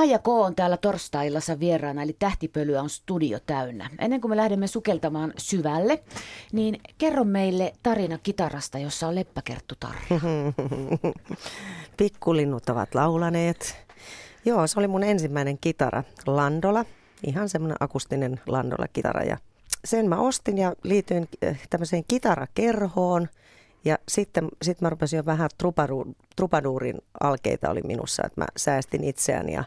Kaija K. on täällä torstaillassa vieraana, eli Tähtipölyä on studio täynnä. Ennen kuin me lähdemme sukeltamaan syvälle, niin kerro meille tarina kitarasta, jossa on leppäkerttutarja. Pikkulinnut ovat laulaneet. Joo, se oli mun ensimmäinen kitara, Landola. Ihan semmoinen akustinen Landola-kitara. Ja sen mä ostin ja liityin eh, tämmöiseen kitarakerhoon – ja sitten sit mä rupesin jo vähän trupaduur, trupaduurin alkeita oli minussa, että mä säästin itseäni ja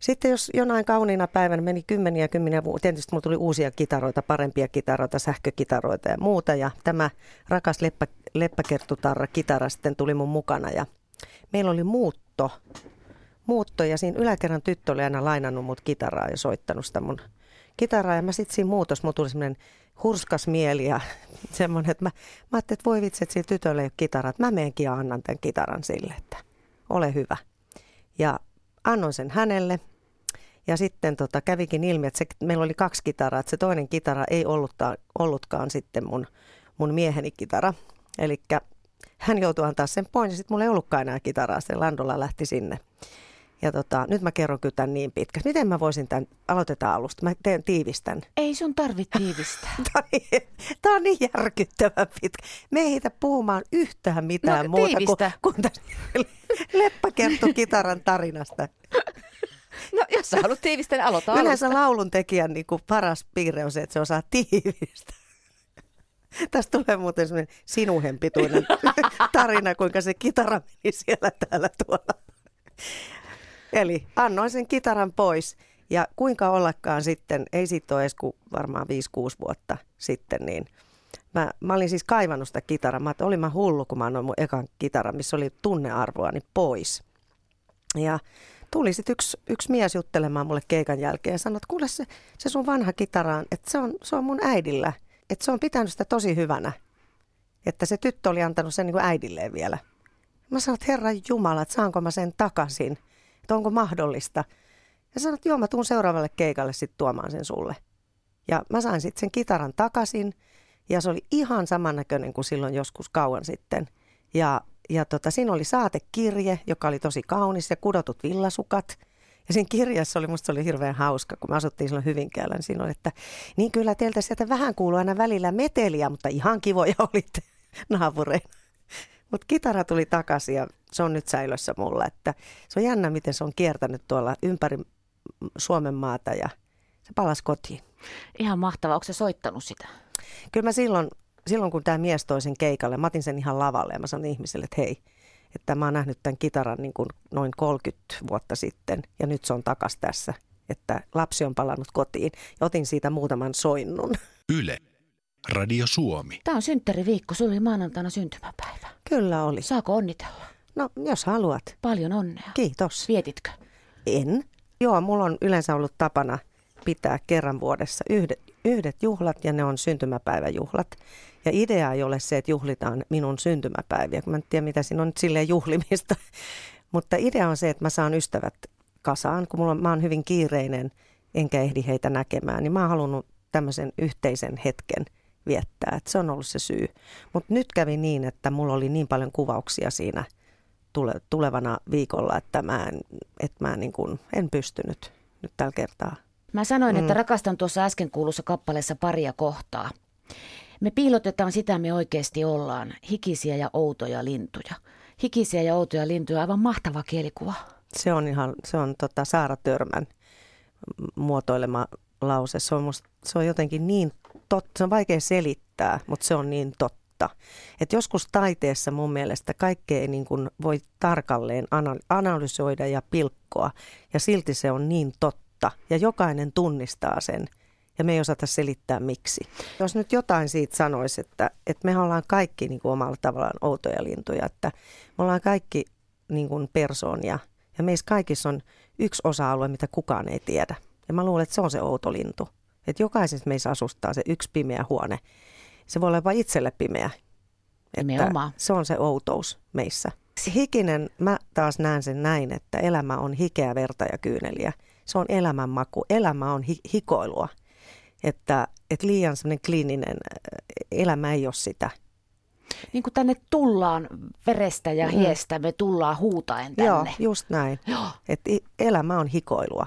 sitten jos jonain kauniina päivänä meni kymmeniä ja kymmeniä vuotta, tietysti mulla tuli uusia kitaroita, parempia kitaroita, sähkökitaroita ja muuta. Ja tämä rakas leppä, leppäkertutarra kitara sitten tuli mun mukana ja meillä oli muutto. Muutto ja siinä yläkerran tyttö oli aina lainannut mut kitaraa ja soittanut sitä mun kitaraa. Ja mä sitten siinä muutos, mulla tuli semmoinen hurskas mieli ja semmoinen, että mä, mä ajattelin, että voi vitsi, että sillä tytöllä ei ole kitarat. Mä menenkin ja annan tämän kitaran sille, että ole hyvä. Ja annoin sen hänelle. Ja sitten tota, kävikin ilmi, että se, meillä oli kaksi kitaraa, että se toinen kitara ei ollutkaan, ollutkaan sitten mun, mun mieheni kitara. Eli hän joutui antaa sen pois ja sitten mulla ei ollutkaan enää kitaraa, se Landola lähti sinne. Ja tota, nyt mä kerron kyllä tämän niin pitkä. Miten mä voisin tämän, aloitetaan alusta, mä teen tiivistän. Ei sun tarvitse tiivistää. Tämä on, niin, tämä on niin järkyttävän pitkä. Me ei heitä puhumaan yhtään mitään No, muuta tiivistä. kuin, tämän Leppä kertoo kitaran tarinasta. No jos sä haluat tiivistää, niin aloita Yleensä alusta. laulun tekijän niin kuin paras piirre on se, että se osaa tiivistä. Tästä tulee muuten semmoinen sinuhen pituinen tarina, kuinka se kitara meni siellä täällä tuolla. Eli annoin sen kitaran pois ja kuinka ollakaan sitten, ei siitä ole edes kuin varmaan 5-6 vuotta sitten, niin mä, mä olin siis kaivannut sitä kitaraa. Mä olin mä hullu, kun mä annoin mun ekan kitaran, missä oli tunnearvoani pois. Ja tuli sitten yksi, yksi mies juttelemaan mulle keikan jälkeen ja sanoi, että kuule se, se sun vanha kitara, on, että se on, se on mun äidillä. Että se on pitänyt sitä tosi hyvänä. Että se tyttö oli antanut sen niin kuin äidilleen vielä. Mä sanoin, että Herran Jumala, että saanko mä sen takaisin? Että onko mahdollista? Ja sanoin, että joo, mä tuun seuraavalle keikalle sitten tuomaan sen sulle. Ja mä sain sitten sen kitaran takaisin ja se oli ihan samannäköinen kuin silloin joskus kauan sitten. Ja, ja tota, siinä oli saatekirje, joka oli tosi kaunis ja kudotut villasukat. Ja siinä kirjassa oli, musta oli hirveän hauska, kun me asuttiin silloin Hyvinkäällä, niin siinä oli, että niin kyllä teiltä sieltä vähän kuuluu aina välillä meteliä, mutta ihan kivoja olitte naapureina. Mutta kitara tuli takaisin ja se on nyt säilössä mulla. Että se on jännä, miten se on kiertänyt tuolla ympäri Suomen maata ja se palasi kotiin. Ihan mahtavaa. Onko se soittanut sitä? Kyllä mä silloin, silloin kun tämä mies toi sen keikalle, mä otin sen ihan lavalle ja mä sanoin ihmiselle, että hei, että mä oon nähnyt tämän kitaran niin kuin noin 30 vuotta sitten ja nyt se on takas tässä, että lapsi on palannut kotiin ja otin siitä muutaman soinnun. Yle. Radio Suomi. Tämä on synttäriviikko. Sulla oli maanantaina syntymäpäivä. Kyllä oli. Saako onnitella? No, jos haluat. Paljon onnea. Kiitos. Vietitkö? En. Joo, mulla on yleensä ollut tapana pitää kerran vuodessa yhdet, yhdet juhlat ja ne on syntymäpäiväjuhlat. Ja idea ei ole se, että juhlitaan minun syntymäpäiviä, kun mä en tiedä mitä siinä on nyt silleen juhlimista. Mutta idea on se, että mä saan ystävät kasaan, kun mulla on, mä oon hyvin kiireinen enkä ehdi heitä näkemään, niin mä oon halunnut tämmöisen yhteisen hetken viettää. Että se on ollut se syy. Mutta nyt kävi niin, että mulla oli niin paljon kuvauksia siinä tule, tulevana viikolla, että mä en, että mä niin kuin, en pystynyt nyt tällä kertaa. Mä sanoin, mm. että rakastan tuossa äsken kuulussa kappaleessa paria kohtaa. Me piilotetaan sitä, me oikeasti ollaan. Hikisiä ja outoja lintuja. Hikisiä ja outoja lintuja, aivan mahtava kielikuva. Se on ihan, se on tota Saara Törmän muotoilema lause. Se on, musta, se on jotenkin niin totta, se on vaikea selittää, mutta se on niin totta. Et joskus taiteessa mun mielestä kaikkea ei niin voi tarkalleen ana- analysoida ja pilkkoa, ja silti se on niin totta, ja jokainen tunnistaa sen, ja me ei osata selittää miksi. Jos nyt jotain siitä sanoisi, että, että me ollaan kaikki niin kuin omalla tavallaan outoja lintuja, että me ollaan kaikki niin kuin persoonia, ja meissä kaikissa on yksi osa-alue, mitä kukaan ei tiedä. Ja mä luulen, että se on se outo lintu. Että jokaisessa meissä asustaa se yksi pimeä huone. Se voi olla vain itselle pimeä. Että se on se outous meissä. Hikinen, mä taas näen sen näin, että elämä on hikeä, verta ja kyyneliä. Se on elämän maku. Elämä on hi- hikoilua. Että, että liian semmoinen kliininen äh, elämä ei ole sitä. Niin kuin tänne tullaan verestä ja Mm. hiestä, me tullaan huutaen Joo, tänne. just näin. Joo. Et elämä on hikoilua.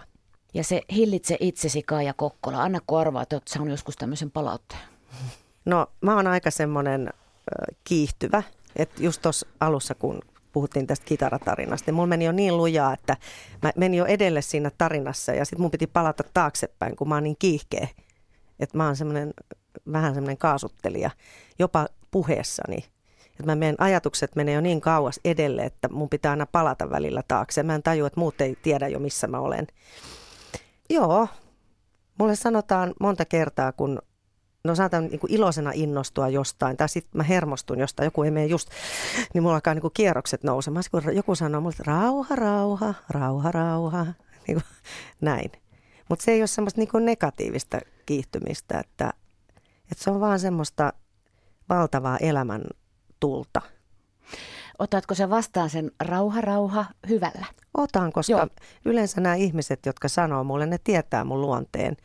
Ja se hillitse itsesi Kaija Kokkola. Anna arvaa, että olet saanut joskus tämmöisen palautteen. No mä oon aika semmoinen kiihtyvä, että just tuossa alussa kun puhuttiin tästä kitaratarinasta, niin mulla meni jo niin lujaa, että mä menin jo edelle siinä tarinassa ja sitten mun piti palata taaksepäin, kun mä oon niin kiihkeä. Että mä oon semmoinen vähän semmoinen kaasuttelija, jopa puheessani. Että mä menen, ajatukset menee jo niin kauas edelle, että mun pitää aina palata välillä taakse. Mä en tajua, että muut ei tiedä jo missä mä olen. Joo, mulle sanotaan monta kertaa, kun no saatan niin kuin iloisena innostua jostain, tai sitten mä hermostun jostain, joku ei mene just, niin mulla alkaa niin kuin kierrokset nousemaan. Sitten kun joku sanoo mulle, rauha, rauha, rauha, rauha, niin kuin, näin. Mutta se ei ole semmoista niin kuin negatiivista kiihtymistä, että, että se on vaan semmoista valtavaa elämän tulta. Otatko sä vastaan sen rauha, rauha hyvällä? Otan, koska Joo. Yleensä nämä ihmiset, jotka sanoo mulle, ne tietää mun luonteen.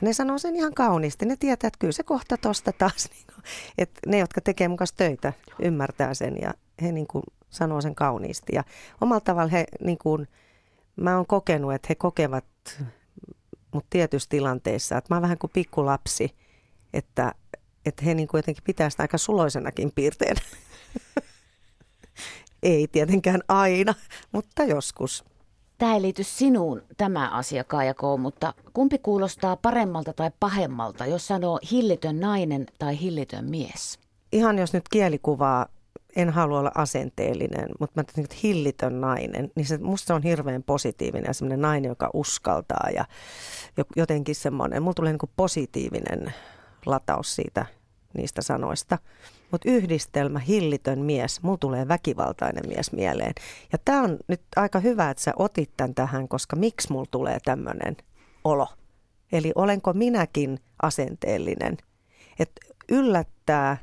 Ne sanoo sen ihan kauniisti. Ne tietää, että kyllä se kohta tosta taas. Niin kuin, että ne, jotka tekee mun kanssa töitä, ymmärtää sen ja he niin kuin sanoo sen kauniisti. Ja omalla tavalla he, niin kuin, mä oon kokenut, että he kokevat mut tietyissä tilanteissa, että mä oon vähän kuin pikkulapsi, että, että he niin kuin jotenkin pitää sitä aika suloisenakin piirteenä. Ei tietenkään aina, mutta joskus. Tämä ei liity sinuun tämä asia, Kaija K, mutta kumpi kuulostaa paremmalta tai pahemmalta, jos sanoo hillitön nainen tai hillitön mies? Ihan jos nyt kielikuvaa, en halua olla asenteellinen, mutta mä ajattelin, että hillitön nainen, niin se, musta se on hirveän positiivinen ja semmoinen nainen, joka uskaltaa ja jo- jotenkin semmoinen, mulla tulee niin kuin positiivinen lataus siitä niistä sanoista. Mutta yhdistelmä hillitön mies, mulla tulee väkivaltainen mies mieleen. Ja tämä on nyt aika hyvä, että sä otit tämän tähän, koska miksi mulla tulee tämmöinen olo? Eli olenko minäkin asenteellinen? Että yllättää,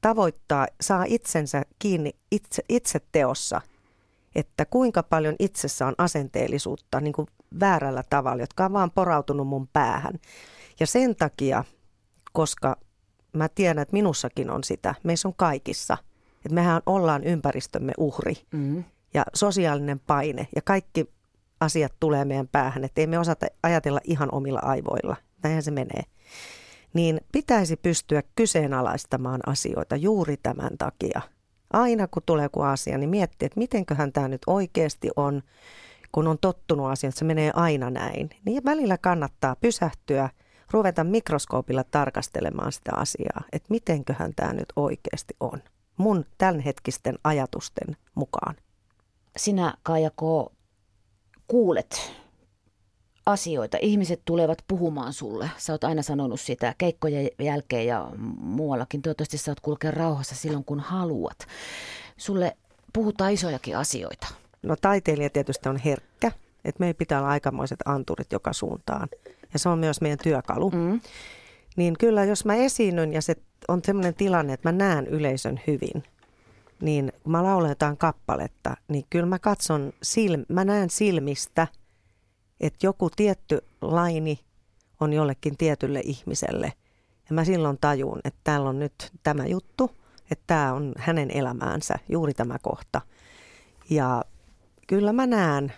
tavoittaa, saa itsensä kiinni itse, itse teossa, että kuinka paljon itsessä on asenteellisuutta niin kuin väärällä tavalla, jotka on vaan porautunut mun päähän. Ja sen takia, koska mä tiedän, että minussakin on sitä, meissä on kaikissa, että mehän ollaan ympäristömme uhri Mm. ja sosiaalinen paine ja kaikki asiat tulee meidän päähän, että ei me osata ajatella ihan omilla aivoilla. Näinhän se menee. Niin pitäisi pystyä kyseenalaistamaan asioita juuri tämän takia. Aina kun tulee joku asia, niin miettii, että mitenköhän tämä nyt oikeasti on, kun on tottunut asiaan, että se menee aina näin. Niin välillä kannattaa pysähtyä, ruveta mikroskoopilla tarkastelemaan sitä asiaa, että mitenköhän tämä nyt oikeasti on. Mun tämänhetkisten ajatusten mukaan. Sinä, Kaija K, kuulet asioita. Ihmiset tulevat puhumaan sulle. Sä oot aina sanonut sitä keikkojen jälkeen ja muuallakin. Toivottavasti saat kulkea rauhassa silloin, kun haluat. Sulle puhutaan isojakin asioita. No taiteilija tietysti on herkkä, että meillä pitää olla aikamoiset anturit joka suuntaan. Ja se on myös meidän työkalu. Mm. Niin kyllä, jos mä esiinnyn ja se on sellainen tilanne, että mä näen yleisön hyvin, niin kun mä laulan jotain kappaletta, niin kyllä mä katson, silm, mä näen silmistä, että joku tietty laini on jollekin tietylle ihmiselle. Ja mä silloin tajun, että täällä on nyt tämä juttu, että tämä on hänen elämäänsä, juuri tämä kohta. Ja kyllä mä näen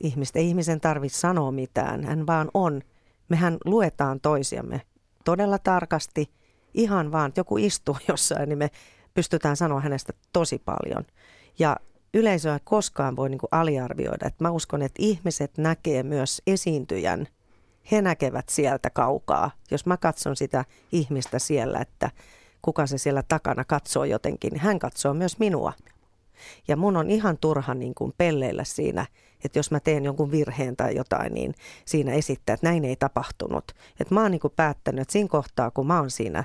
ihmistä, ihmisen tarvitse sanoa mitään, hän vaan on. Mehän luetaan toisiamme todella tarkasti, ihan vaan, että joku istuu jossain, niin me pystytään sanoa hänestä tosi paljon. Ja yleisöä ei koskaan voi niin kuin aliarvioida. Että mä uskon, että ihmiset näkee myös esiintyjän. He näkevät sieltä kaukaa. Jos mä katson sitä ihmistä siellä, että kuka se siellä takana katsoo jotenkin, niin hän katsoo myös minua. Ja mun on ihan turha niin kuin pelleillä siinä, että jos mä teen jonkun virheen tai jotain, niin siinä esittää, että näin ei tapahtunut. Että mä oon niin kuin päättänyt, että siinä kohtaa, kun mä oon siinä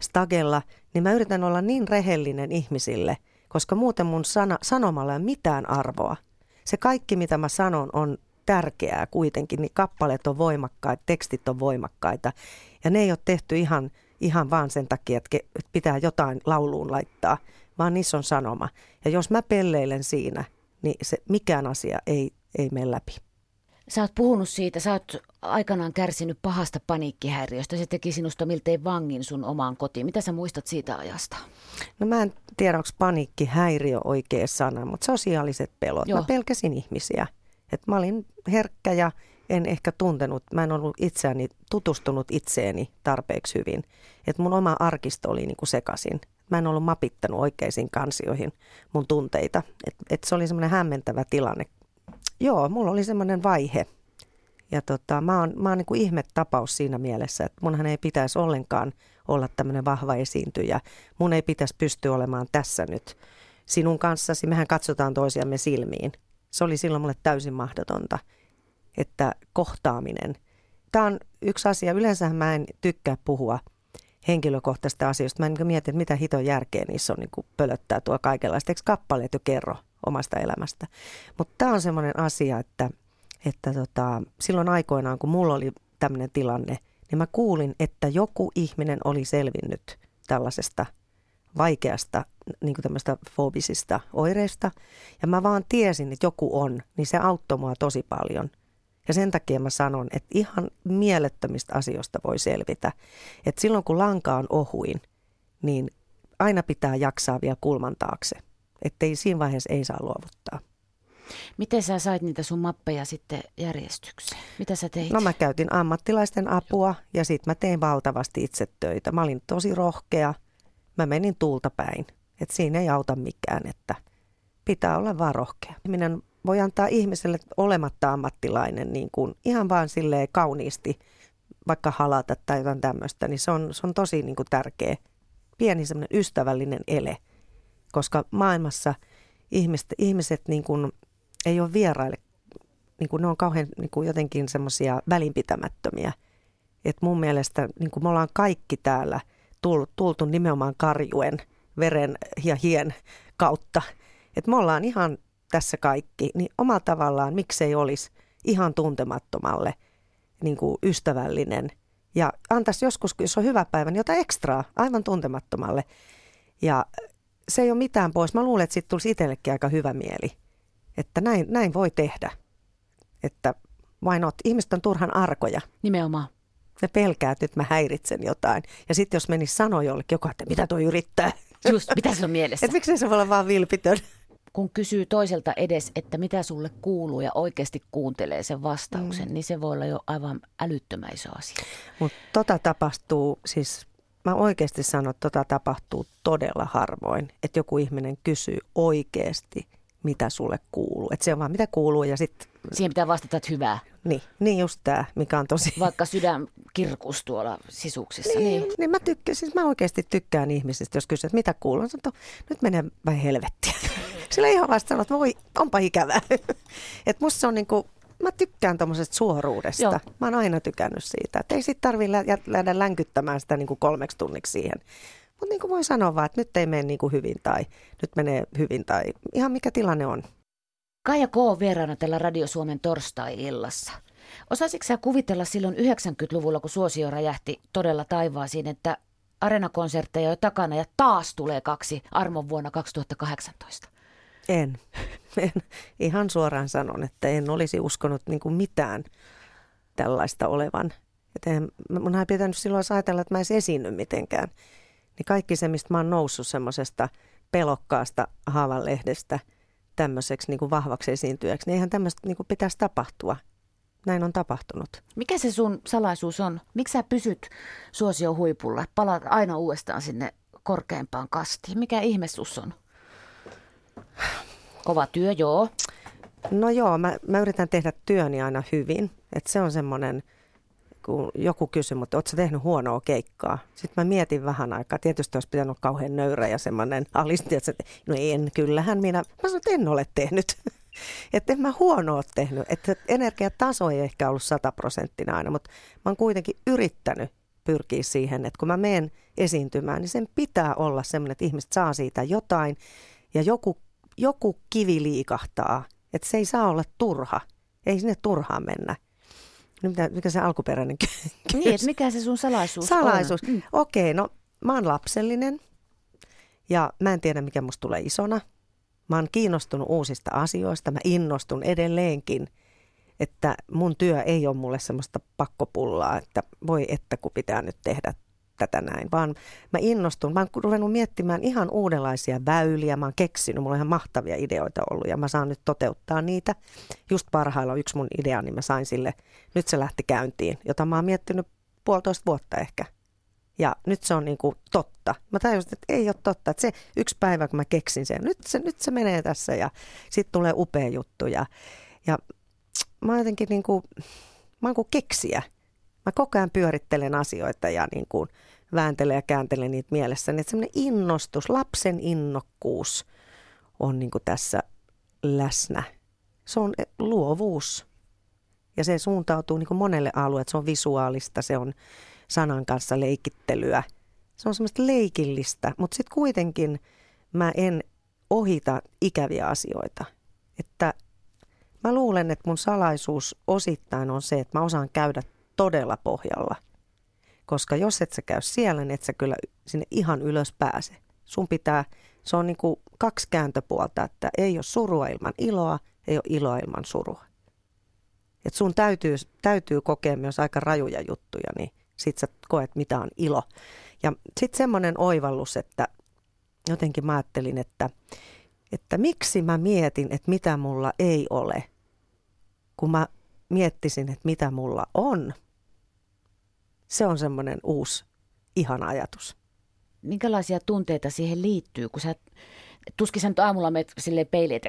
stagella, niin mä yritän olla niin rehellinen ihmisille, koska muuten mun sana, sanomalla ei ole mitään arvoa. Se kaikki, mitä mä sanon, on tärkeää kuitenkin, niin kappaleet on voimakkaita, tekstit on voimakkaita. Ja ne ei ole tehty ihan, ihan vaan sen takia, että pitää jotain lauluun laittaa, vaan niissä on sanoma. Ja jos mä pelleilen siinä, niin se, mikään asia ei, ei mene läpi. Sä oot puhunut siitä, sä oot aikanaan kärsinyt pahasta paniikkihäiriöstä. Se teki sinusta miltei vangin sun omaan kotiin. Mitä sä muistat siitä ajasta? No mä en tiedä, onko paniikkihäiriö oikea sana, mutta sosiaaliset pelot. Joo. Mä pelkäsin ihmisiä. Et mä olin herkkä ja en ehkä tuntenut, mä en ollut itseäni tutustunut itseeni tarpeeksi hyvin. Että mun oma arkisto oli niin kuin sekasin. Mä en ollut mapittanut oikeisiin kansioihin mun tunteita. Et, et se oli semmoinen hämmentävä tilanne. Joo, mulla oli semmoinen vaihe. Ja tota, mä oon, mä oon niin kuin ihmetapaus siinä mielessä, että munhan ei pitäisi ollenkaan olla tämmöinen vahva esiintyjä. Mun ei pitäisi pystyä olemaan tässä nyt sinun kanssasi. Mehän katsotaan toisiamme silmiin. Se oli silloin mulle täysin mahdotonta että kohtaaminen. Tämä on yksi asia. Yleensä mä en tykkää puhua henkilökohtaisista asioista. Mä niin mietin, että mitä hiton järkeä niissä on niin pölöttää tuo kaikenlaista. Eikö kappaleet jo kerro omasta elämästä? Mutta tämä on semmoinen asia, että, että tota, silloin aikoinaan, kun mulla oli tämmöinen tilanne, niin mä kuulin, että joku ihminen oli selvinnyt tällaisesta vaikeasta niin kuin tämmöistä fobisista oireista. Ja mä vaan tiesin, että joku on, niin se auttoi mua tosi paljon – ja sen takia mä sanon, että ihan mielettömistä asioista voi selvitä. Että silloin kun lanka on ohuin, niin aina pitää jaksaa vielä kulman taakse. Että ei siinä vaiheessa ei saa luovuttaa. Miten sä sait niitä sun mappeja sitten järjestykseen? Mitä sä teit? No mä käytin ammattilaisten apua ja sitten mä tein valtavasti itse töitä. Mä olin tosi rohkea. Mä menin tuulta päin. Että siinä ei auta mikään, että pitää olla vaan rohkea. Minä voi antaa ihmiselle olematta ammattilainen niin kuin ihan vaan silleen kauniisti vaikka halata tai jotain tämmöistä, niin se on, se on tosi niin kuin tärkeä, pieni semmoinen ystävällinen ele, koska maailmassa ihmiset, ihmiset niin kuin ei ole vieraille, niin kuin ne on kauhean niin kuin jotenkin semmoisia välinpitämättömiä. Et mun mielestä niin kuin me ollaan kaikki täällä tultu, tultu nimenomaan karjuen, veren ja hien kautta. Et me ollaan ihan tässä kaikki, niin omalla tavallaan miksei olisi ihan tuntemattomalle niin kuin ystävällinen ja antaisi joskus, jos on hyvä päivä, niin jotain ekstraa aivan tuntemattomalle. Ja se ei ole mitään pois. Mä luulen, että siitä tulisi itsellekin aika hyvä mieli, että näin, näin voi tehdä. Että vain not? Ihmiset on turhan arkoja. Nimenomaan. Ne pelkää, että nyt mä häiritsen jotain. Ja sitten jos menisi sanoa jollekin joku, että mitä toi yrittää. Just, mitä se on mielessä? että miksei se voi olla vaan vilpitön kun kysyy toiselta edes, että mitä sulle kuuluu ja oikeasti kuuntelee sen vastauksen, mm. niin se voi olla jo aivan älyttömän iso asia. Mutta tota tapahtuu, siis mä oikeasti sanon, että tota tapahtuu todella harvoin, että joku ihminen kysyy oikeasti, mitä sulle kuuluu. Että se on vaan mitä kuuluu ja sitten... Siihen pitää vastata, että hyvää. Niin, niin just tämä, mikä on tosi... Vaikka sydän kirkus tuolla sisuksissa. Niin, niin. niin mä, tykkään, siis mä oikeasti tykkään ihmisistä, jos kysyt, että mitä kuuluu. Sanon, nyt menee vähän helvettiä. Sillä ihan vasta että voi, onpa ikävää. Et musta se on niinku, mä tykkään tuommoisesta suoruudesta. Joo. Mä oon aina tykännyt siitä. Että ei sit tarvi lähteä länkyttämään sitä niinku kolmeksi tunniksi siihen. Mutta niin kuin voi sanoa vaan, että nyt ei mene niinku hyvin tai nyt menee hyvin tai ihan mikä tilanne on. Kaija K. on vieraana tällä Radio Suomen torstai-illassa. Osaisitko sä kuvitella silloin 90-luvulla, kun suosio räjähti todella taivaasiin, että arenakonsertteja jo takana ja taas tulee kaksi armon vuonna 2018? En. en. Ihan suoraan sanon, että en olisi uskonut niin kuin mitään tällaista olevan. Että en, mun ei pitänyt silloin ajatella, että mä edes esiinny mitenkään. Niin kaikki se, mistä mä oon noussut semmoisesta pelokkaasta haavanlehdestä tämmöiseksi niin kuin vahvaksi esiintyjäksi, niin eihän tämmöistä niin kuin pitäisi tapahtua. Näin on tapahtunut. Mikä se sun salaisuus on? Miksi sä pysyt suosio huipulla? Palaat aina uudestaan sinne korkeimpaan kastiin. Mikä ihme sus on? Kova työ, joo. No joo, mä, mä yritän tehdä työni aina hyvin. Että se on semmoinen, kun joku kysyy, mutta ootko tehnyt huonoa keikkaa? Sitten mä mietin vähän aikaa. Tietysti olisi pitänyt olla kauhean nöyrä ja semmoinen alisti, että no en, kyllähän minä. Mä sanoin, että en ole tehnyt. että en mä huonoa tehnyt. Että energiataso ei ehkä ollut sataprosenttinen aina, mutta mä oon kuitenkin yrittänyt pyrkiä siihen, että kun mä menen esiintymään, niin sen pitää olla semmoinen, että ihmiset saa siitä jotain ja joku joku kivi liikahtaa, että se ei saa olla turha. Ei sinne turhaan mennä. Mitä, mikä se alkuperäinen kysymys? Niin, että mikä se sun salaisuus, salaisuus. on? Mm. Okei, okay, no mä oon lapsellinen ja mä en tiedä mikä musta tulee isona. Mä oon kiinnostunut uusista asioista, mä innostun edelleenkin että mun työ ei ole mulle semmoista pakkopullaa, että voi että kun pitää nyt tehdä tätä näin, vaan mä innostun. Mä oon ruvennut miettimään ihan uudenlaisia väyliä. Mä oon keksinyt, mulla on ihan mahtavia ideoita ollut ja mä saan nyt toteuttaa niitä. Just parhailla yksi mun idea, niin mä sain sille, nyt se lähti käyntiin, jota mä oon miettinyt puolitoista vuotta ehkä. Ja nyt se on niin kuin totta. Mä tajusin, että ei ole totta. Että se yksi päivä, kun mä keksin sen, nyt se, nyt se menee tässä ja sitten tulee upea juttu. Ja, ja mä oon jotenkin niin kuin, mä oon kuin keksiä. Mä koko ajan pyörittelen asioita ja niin kuin vääntelen ja kääntelen niitä mielessäni. Että semmoinen innostus, lapsen innokkuus on niin kuin tässä läsnä. Se on luovuus. Ja se suuntautuu niin kuin monelle alueelle. Se on visuaalista, se on sanan kanssa leikittelyä. Se on semmoista leikillistä, mutta sitten kuitenkin mä en ohita ikäviä asioita. Että mä luulen, että mun salaisuus osittain on se, että mä osaan käydä todella pohjalla. Koska jos et sä käy siellä, niin et sä kyllä sinne ihan ylös pääse. Sun pitää, se on niin kuin kaksi kääntöpuolta, että ei ole surua ilman iloa, ei ole iloa ilman surua. Et sun täytyy, täytyy kokea myös aika rajuja juttuja, niin sit sä koet, mitä on ilo. Ja sitten semmoinen oivallus, että jotenkin mä ajattelin, että, että miksi mä mietin, että mitä mulla ei ole, kun mä miettisin, että mitä mulla on. Se on semmoinen uusi, ihana ajatus. Minkälaisia tunteita siihen liittyy, kun sä tuskin sä nyt aamulla menet silleen peiliin, että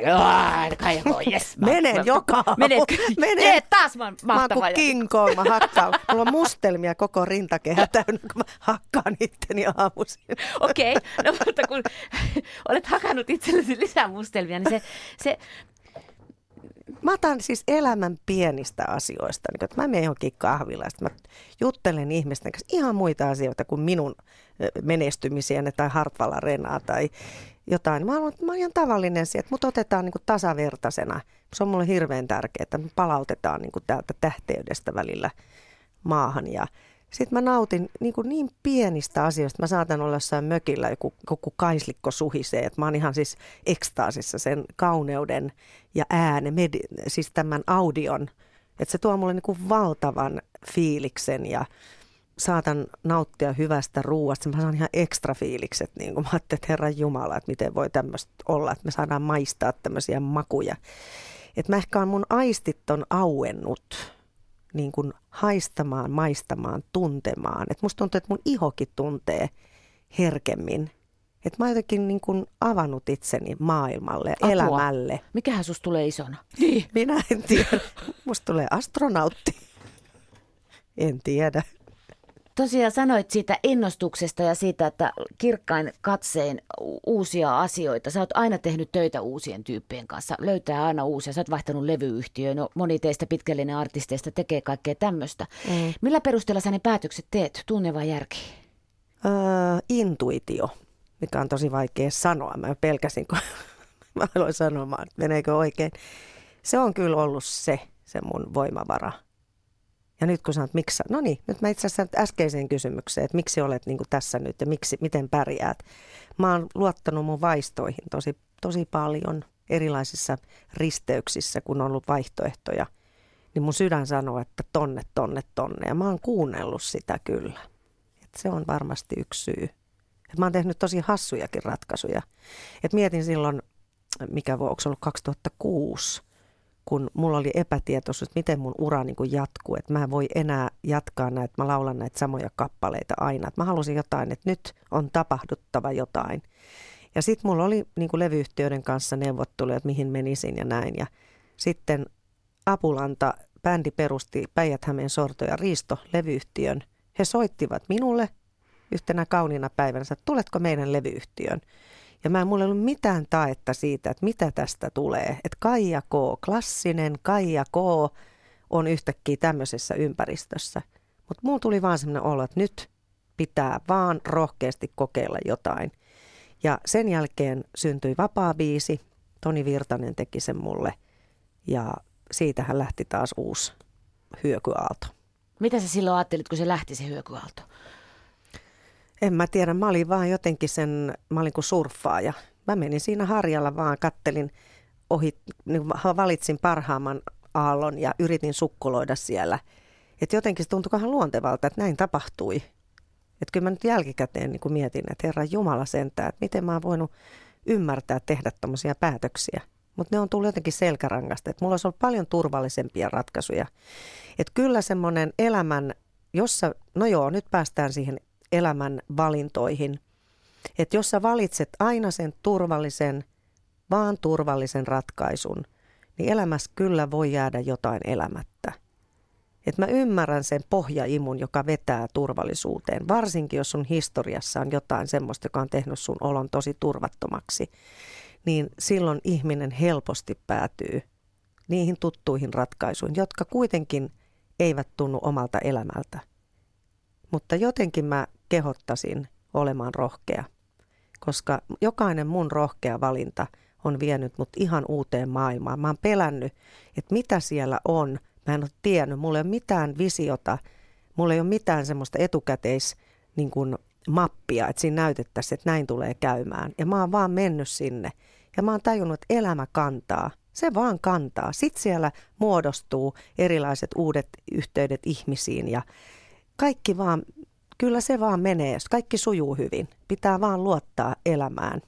kai yes, mä, Menen mä, joka Menet, Menen. Jeet, taas mä. Mä oon kuin King Kong, mä hakkaan. Mulla on mustelmia koko rintakehä täynnä, kun mä hakkaan itteni aamuisin. Okei, okay. no mutta kun olet hakannut itsellesi lisää mustelmia, niin se, se Mä otan siis elämän pienistä asioista. Niin, että mä menen johonkin kahvilaan, mä juttelen ihmisten kanssa ihan muita asioita kuin minun menestymisiäni tai Hartwall Renaa tai jotain. Mä, haluan, mä olen ihan tavallinen että mut otetaan niin kuin tasavertaisena. Se on mulle hirveän tärkeää, että me palautetaan niin kuin täältä tähteydestä välillä maahan. Ja sitten mä nautin niin, kuin niin pienistä asioista. Mä saatan olla jossain mökillä, joku, joku kaislikko suhisee. Että mä oon ihan siis ekstaasissa sen kauneuden ja äänen, med- siis tämän audion. Että se tuo mulle niin kuin valtavan fiiliksen ja saatan nauttia hyvästä ruuasta. Mä saan ihan ekstra fiilikset, niin kuin mä ajattelin, että Herran Jumala, että miten voi tämmöistä olla, että me saadaan maistaa tämmöisiä makuja. Että mä ehkä on mun aistit on auennut niin kuin haistamaan, maistamaan, tuntemaan. Että musta tuntuu, että mun ihokin tuntee herkemmin. Että mä oon jotenkin niin kuin avannut itseni maailmalle, Apua. elämälle. Mikähän susta tulee isona? Niin. Minä en tiedä. Musta tulee astronautti. En tiedä. Tosiaan sanoit siitä innostuksesta ja siitä, että kirkkain katsein uusia asioita. Sä oot aina tehnyt töitä uusien tyyppien kanssa, löytää aina uusia. Sä oot vaihtanut levyyhtiöön, no, moni teistä pitkällinen artisteista tekee kaikkea tämmöistä. Mm. Millä perusteella sä ne päätökset teet, tunne vai järki? Öö, intuitio, mikä on tosi vaikea sanoa. Mä pelkäsin, kun mä aloin sanomaan, että meneekö oikein. Se on kyllä ollut se, se mun voimavara ja nyt kun sanot, miksi, no niin, nyt mä itse asiassa äskeiseen kysymykseen, että miksi olet niin tässä nyt ja miksi, miten pärjäät. Mä oon luottanut mun vaistoihin tosi, tosi paljon erilaisissa risteyksissä, kun on ollut vaihtoehtoja. Niin mun sydän sanoo, että tonne, tonne, tonne. Ja mä oon kuunnellut sitä kyllä. Et se on varmasti yksi syy. Et mä oon tehnyt tosi hassujakin ratkaisuja. Et mietin silloin, mikä onko ollut 2006, kun mulla oli epätietoisuus, että miten mun ura niin kuin jatkuu, että mä en voi enää jatkaa näitä, mä laulan näitä samoja kappaleita aina. Että mä halusin jotain, että nyt on tapahduttava jotain. Ja sitten mulla oli niin kuin levyyhtiöiden kanssa neuvotteluja, että mihin menisin ja näin. Ja sitten Apulanta, bändi perusti Päijät-Hämeen sorto ja Riisto levyyhtiön. He soittivat minulle yhtenä kauniina päivänä, että tuletko meidän levyyhtiön. Ja mä en mulla ollut mitään taetta siitä, että mitä tästä tulee. Että Kaija K, klassinen Kaija K on yhtäkkiä tämmöisessä ympäristössä. Mutta mulla tuli vaan semmoinen olo, että nyt pitää vaan rohkeasti kokeilla jotain. Ja sen jälkeen syntyi vapaa biisi. Toni Virtanen teki sen mulle. Ja siitähän lähti taas uusi hyökyaalto. Mitä sä silloin ajattelit, kun se lähti se hyökyaalto? En mä tiedä, mä olin vaan jotenkin sen, mä olin kuin surffaaja. Mä menin siinä harjalla vaan, kattelin ohi, niin valitsin parhaamman aallon ja yritin sukkuloida siellä. Että jotenkin se tuntui vähän luontevalta, että näin tapahtui. Että kyllä mä nyt jälkikäteen niin mietin, että Herra Jumala sentää, että miten mä oon voinut ymmärtää tehdä tämmöisiä päätöksiä. Mutta ne on tullut jotenkin selkärangasta, että mulla olisi ollut paljon turvallisempia ratkaisuja. Että kyllä semmoinen elämän, jossa, no joo, nyt päästään siihen elämän valintoihin. Että jos sä valitset aina sen turvallisen, vaan turvallisen ratkaisun, niin elämässä kyllä voi jäädä jotain elämättä. Että mä ymmärrän sen pohjaimun, joka vetää turvallisuuteen, varsinkin jos sun historiassa on jotain semmoista, joka on tehnyt sun olon tosi turvattomaksi, niin silloin ihminen helposti päätyy niihin tuttuihin ratkaisuihin, jotka kuitenkin eivät tunnu omalta elämältä. Mutta jotenkin mä kehottasin olemaan rohkea, koska jokainen mun rohkea valinta on vienyt mut ihan uuteen maailmaan. Mä oon pelännyt, että mitä siellä on. Mä en ole tiennyt, mulla ei ole mitään visiota, mulla ei ole mitään semmoista etukäteis niin kuin mappia, että siinä näytettäisiin, että näin tulee käymään. Ja mä oon vaan mennyt sinne. Ja mä oon tajunnut, että elämä kantaa. Se vaan kantaa. Sitten siellä muodostuu erilaiset uudet yhteydet ihmisiin ja kaikki vaan kyllä se vaan menee, kaikki sujuu hyvin. Pitää vaan luottaa elämään.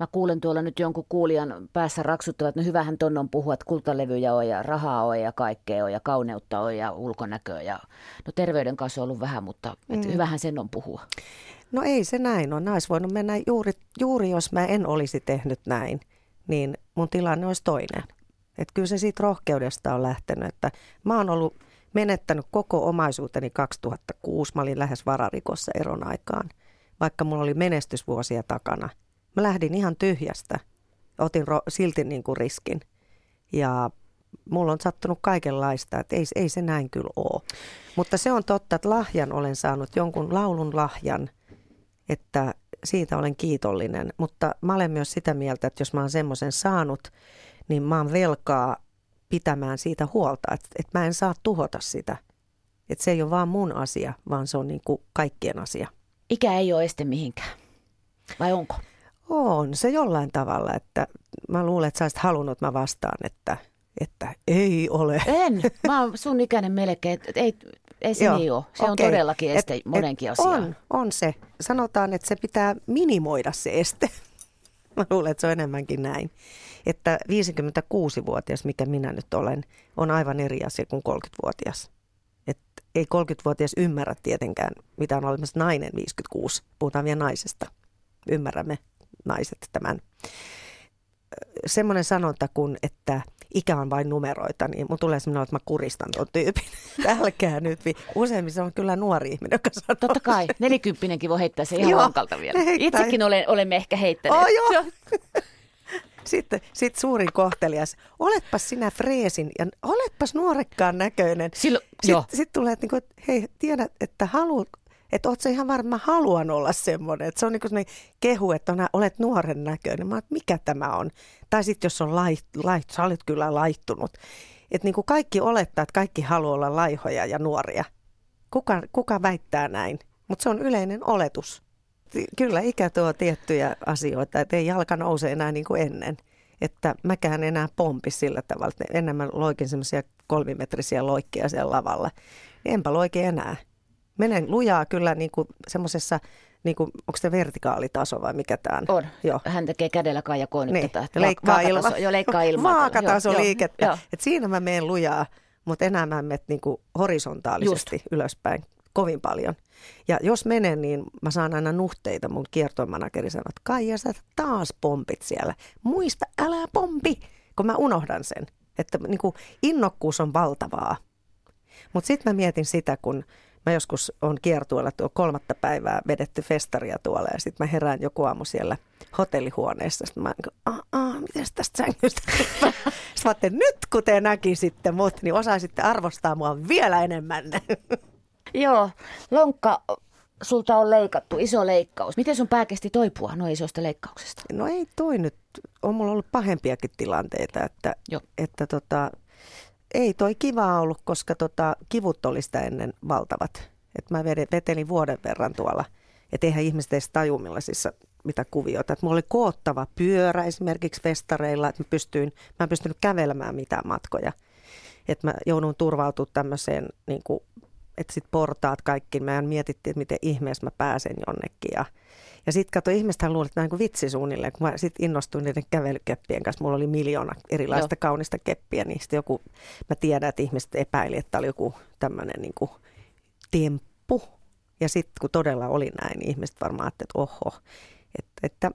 Mä kuulen tuolla nyt jonkun kuulijan päässä raksuttavat, että no hyvähän ton on puhua, että kultalevyjä on ja rahaa on ja kaikkea on ja kauneutta on ja ulkonäköä. Ja, no terveyden kanssa on ollut vähän, mutta et mm. hyvähän sen on puhua. No ei se näin on. Nais voinut mennä juuri, juuri jos mä en olisi tehnyt näin, niin mun tilanne olisi toinen. Että kyllä se siitä rohkeudesta on lähtenyt, että mä oon ollut menettänyt koko omaisuuteni 2006. Mä olin lähes vararikossa eron aikaan, vaikka mulla oli menestysvuosia takana. Mä lähdin ihan tyhjästä. Otin ro- silti niin kuin riskin. Ja mulla on sattunut kaikenlaista, että ei, ei se näin kyllä ole. Mutta se on totta, että lahjan olen saanut, jonkun laulun lahjan, että siitä olen kiitollinen. Mutta mä olen myös sitä mieltä, että jos mä oon semmoisen saanut, niin mä oon velkaa pitämään siitä huolta, että, että mä en saa tuhota sitä. Että se ei ole vaan mun asia, vaan se on niin kuin kaikkien asia. Ikä ei ole este mihinkään, vai onko? On se jollain tavalla, että mä luulen, että sä olisit halunnut, että mä vastaan, että, että ei ole. En, mä oon sun ikäinen melkein, että ei, ei se Joo, niin ole. Se okay. on todellakin este et, monenkin et asiaan. On, on se. Sanotaan, että se pitää minimoida se este. Mä luulen, että se on enemmänkin näin että 56-vuotias, mikä minä nyt olen, on aivan eri asia kuin 30-vuotias. Et ei 30-vuotias ymmärrä tietenkään, mitä on olemassa nainen 56. Puhutaan vielä naisesta. Ymmärrämme naiset tämän. Semmoinen sanonta kuin, että ikä on vain numeroita, niin mun tulee semmoinen, että mä kuristan tuon tyypin. Älkää nyt. Useimmissa on kyllä nuori ihminen, joka sanoo. Totta kai. Nelikymppinenkin voi heittää se ihan lankalta vielä. Itsekin olen, olemme ehkä heittäneet. Oh, joo. Sitten sit suurin kohtelias, oletpas sinä freesin ja oletpas nuorekkaan näköinen. Sitten sit tulee, että, niinku, hei, tiedät, että haluat, että oot ihan varma, haluan olla semmoinen. Että se on niin kehu, että on, olet nuoren näköinen. Mä olet, mikä tämä on? Tai sitten jos on lait, lait, sä olet kyllä laittunut. Että niin kuin kaikki olettaa, että kaikki haluaa olla laihoja ja nuoria. Kuka, kuka väittää näin? Mutta se on yleinen oletus kyllä ikä tuo tiettyjä asioita, että ei jalka nouse enää niin kuin ennen. Että mäkään enää pompi sillä tavalla, että enemmän loikin semmoisia kolmimetrisiä loikkia siellä lavalla. Enpä loike enää. Menen lujaa kyllä niin kuin semmoisessa, niin kuin, onko se vertikaalitaso vai mikä tämä on? On. Joo. Hän tekee kädellä kaijakoon niin. tätä. Leikkaa ilma. Jo, leikkaa ilmaa. Vaakataso liikettä. Et siinä mä menen lujaa, mutta enää mä menen niin kuin horisontaalisesti Just. ylöspäin kovin paljon. Ja jos menen, niin mä saan aina nuhteita. Mun kiertomanageri sanoo, että Kaija, sä taas pompit siellä. Muista, älä pompi, kun mä unohdan sen. Että niin kuin innokkuus on valtavaa. Mutta sitten mä mietin sitä, kun mä joskus on kiertueella tuo kolmatta päivää vedetty festaria tuolla ja sitten mä herään joku aamu siellä hotellihuoneessa. Sitten mä niin kuin, miten tästä sängystä? sitten mä nyt kun te näkisitte mut, niin osaisitte arvostaa mua vielä enemmän. Joo, lonkka sulta on leikattu, iso leikkaus. Miten sun pää kesti toipua noin isosta leikkauksesta? No ei toi nyt, on mulla ollut pahempiakin tilanteita, että, Joo. että tota, ei toi kiva ollut, koska tota, kivut oli sitä ennen valtavat. Et mä vetelin vuoden verran tuolla, että eihän ihmiset edes taju millaisissa mitä kuvioita. Et mulla oli koottava pyörä esimerkiksi festareilla, että mä, pystyin, mä en pystynyt kävelemään mitään matkoja. että mä joudun turvautumaan tämmöiseen, niin että sit portaat kaikki. Mä mietittiin, että miten ihmeessä mä pääsen jonnekin ja ja sitten kato, ihmistähän luulee, että niin vitsi suunnilleen, kun mä sitten innostuin niiden kävelykeppien kanssa. Mulla oli miljoona erilaista Joo. kaunista keppiä, niin sitten joku, mä tiedän, että ihmiset epäili, että oli joku tämmöinen niin kuin temppu. Ja sitten kun todella oli näin, niin ihmiset varmaan ajattelivat, että oho. Että, että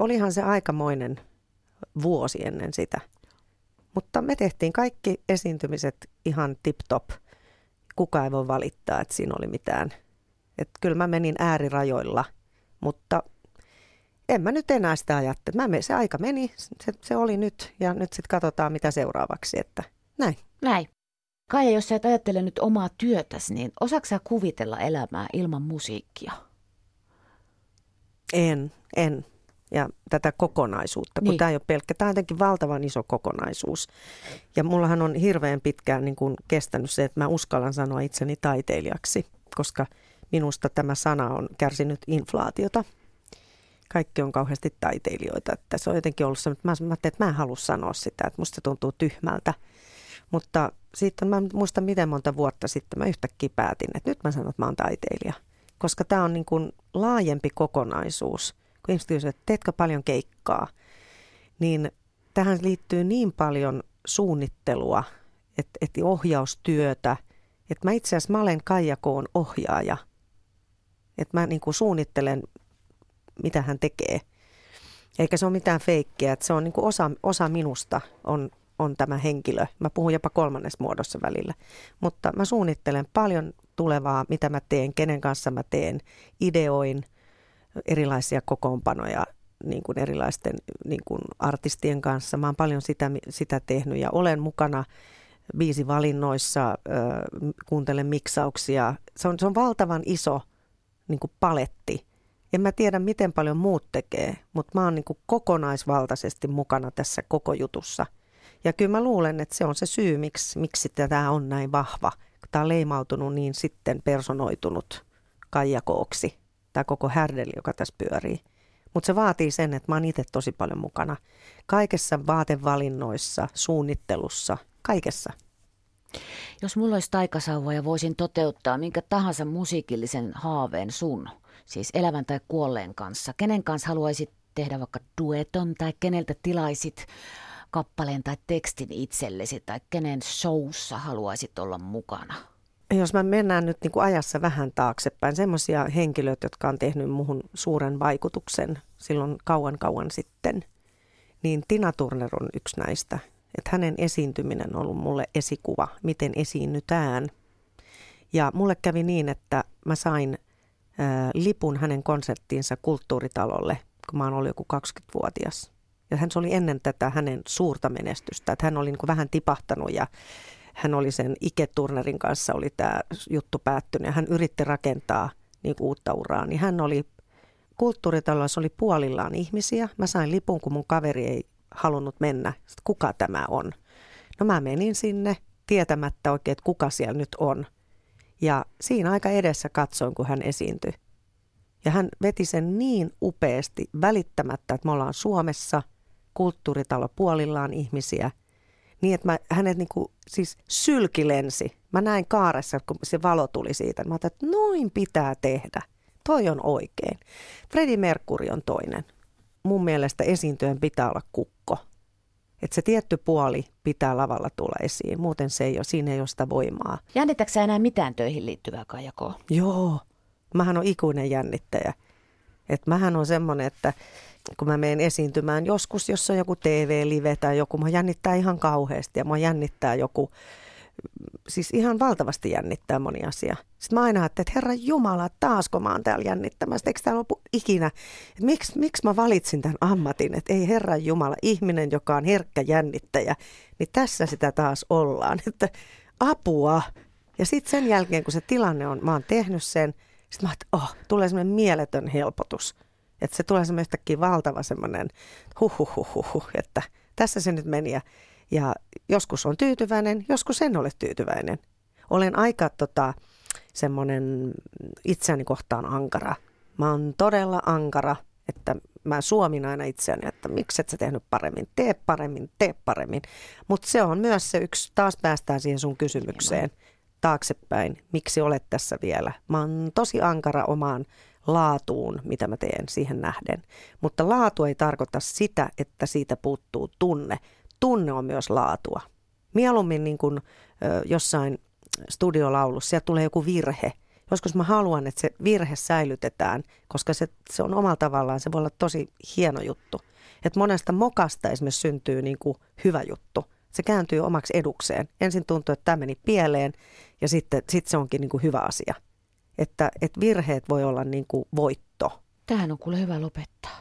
olihan se aikamoinen vuosi ennen sitä. Mutta me tehtiin kaikki esiintymiset ihan tip-top. Kuka ei voi valittaa, että siinä oli mitään. Että kyllä mä menin äärirajoilla – mutta en mä nyt enää sitä ajattele. Mä se aika meni, se, se oli nyt ja nyt sitten katsotaan mitä seuraavaksi, että näin. Näin. Kaija, jos sä et ajattele nyt omaa työtäsi, niin osaatko sä kuvitella elämää ilman musiikkia? En, en. Ja tätä kokonaisuutta, kun niin. tämä ei ole pelkkä, tämä on jotenkin valtavan iso kokonaisuus. Ja mullahan on hirveän pitkään niin kuin kestänyt se, että mä uskallan sanoa itseni taiteilijaksi, koska – minusta tämä sana on kärsinyt inflaatiota. Kaikki on kauheasti taiteilijoita. Että se on jotenkin ollut se, että mä, mä että mä en halua sanoa sitä, että musta se tuntuu tyhmältä. Mutta sitten mä muistan miten monta vuotta sitten mä yhtäkkiä päätin, että nyt mä sanon, että mä oon taiteilija. Koska tämä on niin kuin laajempi kokonaisuus. Kun ihmiset kysyvät, että teetkö paljon keikkaa, niin tähän liittyy niin paljon suunnittelua, että, että ohjaustyötä, että mä itse asiassa mä olen Kaijakoon ohjaaja – että mä niin kuin suunnittelen, mitä hän tekee. Eikä se ole mitään feikkiä, että se on niin kuin osa, osa minusta on, on tämä henkilö. Mä puhun jopa kolmannessa muodossa välillä. Mutta mä suunnittelen paljon tulevaa, mitä mä teen, kenen kanssa mä teen, ideoin erilaisia kokoonpanoja niin kuin erilaisten niin kuin artistien kanssa. Mä oon paljon sitä, sitä tehnyt ja olen mukana valinnoissa, äh, kuuntelen miksauksia. Se on, se on valtavan iso niin kuin paletti. En mä tiedä, miten paljon muut tekee, mutta mä oon niin kuin kokonaisvaltaisesti mukana tässä koko jutussa. Ja kyllä mä luulen, että se on se syy, miksi, miksi tämä on näin vahva. Tämä on leimautunut niin sitten personoitunut kaijakooksi, tämä koko härdeli, joka tässä pyörii. Mutta se vaatii sen, että mä oon itse tosi paljon mukana. Kaikessa vaatevalinnoissa, suunnittelussa, kaikessa. Jos mulla olisi taikasauva ja voisin toteuttaa minkä tahansa musiikillisen haaveen sun, siis elävän tai kuolleen kanssa, kenen kanssa haluaisit tehdä vaikka dueton tai keneltä tilaisit kappaleen tai tekstin itsellesi tai kenen showssa haluaisit olla mukana? Jos mä mennään nyt niin kuin ajassa vähän taaksepäin, semmoisia henkilöitä, jotka on tehnyt muhun suuren vaikutuksen silloin kauan kauan sitten, niin Tina Turner on yksi näistä että hänen esiintyminen on ollut mulle esikuva, miten esiinnytään. Ja mulle kävi niin, että mä sain ää, lipun hänen konserttiinsa kulttuuritalolle, kun mä oon ollut joku 20-vuotias. Ja hän se oli ennen tätä hänen suurta menestystä, että hän oli niin kuin vähän tipahtanut ja hän oli sen Ike Turnerin kanssa oli tämä juttu päättynyt ja hän yritti rakentaa niin uutta uraa, niin hän oli kulttuuritalossa oli puolillaan ihmisiä. Mä sain lipun, kun mun kaveri ei halunnut mennä, että kuka tämä on. No mä menin sinne tietämättä oikein, että kuka siellä nyt on. Ja siinä aika edessä katsoin, kun hän esiintyi. Ja hän veti sen niin upeasti välittämättä, että me ollaan Suomessa, kulttuuritalo puolillaan ihmisiä, niin että mä, hänet niin kuin, siis sylkilensi. Mä näin kaaressa, kun se valo tuli siitä. Mä ajattelin, että noin pitää tehdä. Toi on oikein. Freddie Mercury on toinen mun mielestä esiintyön pitää olla kukko. Että se tietty puoli pitää lavalla tulla esiin, muuten se ei ole, siinä ei ole sitä voimaa. Jännitätkö sä enää mitään töihin liittyvää kajakoa? Joo, mähän on ikuinen jännittäjä. Että mähän on semmoinen, että kun mä menen esiintymään joskus, jos on joku TV-live tai joku, mä jännittää ihan kauheasti ja mä jännittää joku siis ihan valtavasti jännittää moni asia. Sitten mä aina ajattelin, että Herra Jumala, taasko mä oon täällä jännittämässä, eikö täällä lopu ikinä, että miksi, miksi mä valitsin tämän ammatin, että ei Herra Jumala, ihminen, joka on herkkä jännittäjä, niin tässä sitä taas ollaan, että apua. Ja sitten sen jälkeen, kun se tilanne on, mä oon tehnyt sen, sitten mä ajattelin, oh, tulee semmoinen mieletön helpotus. Että se tulee semmoinen yhtäkkiä valtava semmoinen huhuhuhuhu, että tässä se nyt meni. Ja ja joskus on tyytyväinen, joskus en ole tyytyväinen. Olen aika tota, semmoinen itseäni kohtaan ankara. Mä oon todella ankara, että mä suomin aina itseäni, että miksi et sä tehnyt paremmin, tee paremmin, tee paremmin. Mutta se on myös se yksi, taas päästään siihen sun kysymykseen taaksepäin, miksi olet tässä vielä. Mä oon tosi ankara omaan laatuun, mitä mä teen siihen nähden. Mutta laatu ei tarkoita sitä, että siitä puuttuu tunne. Tunne on myös laatua. Mieluummin niin kuin, jossain studiolaulussa, sieltä tulee joku virhe. Joskus mä haluan, että se virhe säilytetään, koska se, se on omalla tavallaan, se voi olla tosi hieno juttu. Että monesta mokasta esimerkiksi syntyy niin kuin hyvä juttu. Se kääntyy omaksi edukseen. Ensin tuntuu, että tämä meni pieleen ja sitten sit se onkin niin kuin hyvä asia. Että, että virheet voi olla niin kuin voitto. Tähän on kuule hyvä lopettaa.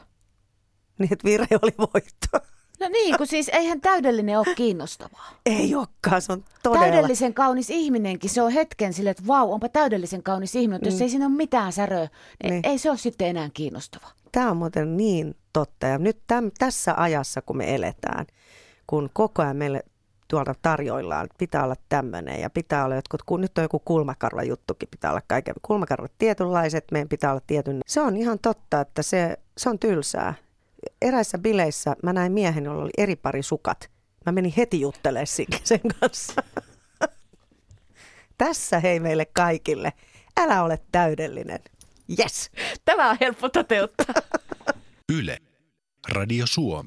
Niin, että virhe oli voitto. No niin, kun siis eihän täydellinen ole kiinnostavaa. Ei olekaan, se on todella. Täydellisen kaunis ihminenkin, se on hetken sille, että vau, onpa täydellisen kaunis ihminen, mutta jos Mm. ei siinä ole mitään säröä, niin Niin. ei se ole sitten enää kiinnostava. Tämä on muuten niin totta. Ja nyt täm, tässä ajassa, kun me eletään, kun koko ajan meille tuolta tarjoillaan, että pitää olla tämmöinen ja pitää olla jotkut, kun nyt on joku kulmakarva juttukin, pitää olla kaiken, kulmakarvat tietynlaiset, meidän pitää olla tietyn. Se on ihan totta, että se, se on tylsää. Eräissä bileissä mä näin miehen, jolla oli eri pari sukat. Mä menin heti juttelemaan sen kanssa. Tässä hei meille kaikille. Älä ole täydellinen. Yes. Tämä on helppo toteuttaa. Yle. Radio Suomi.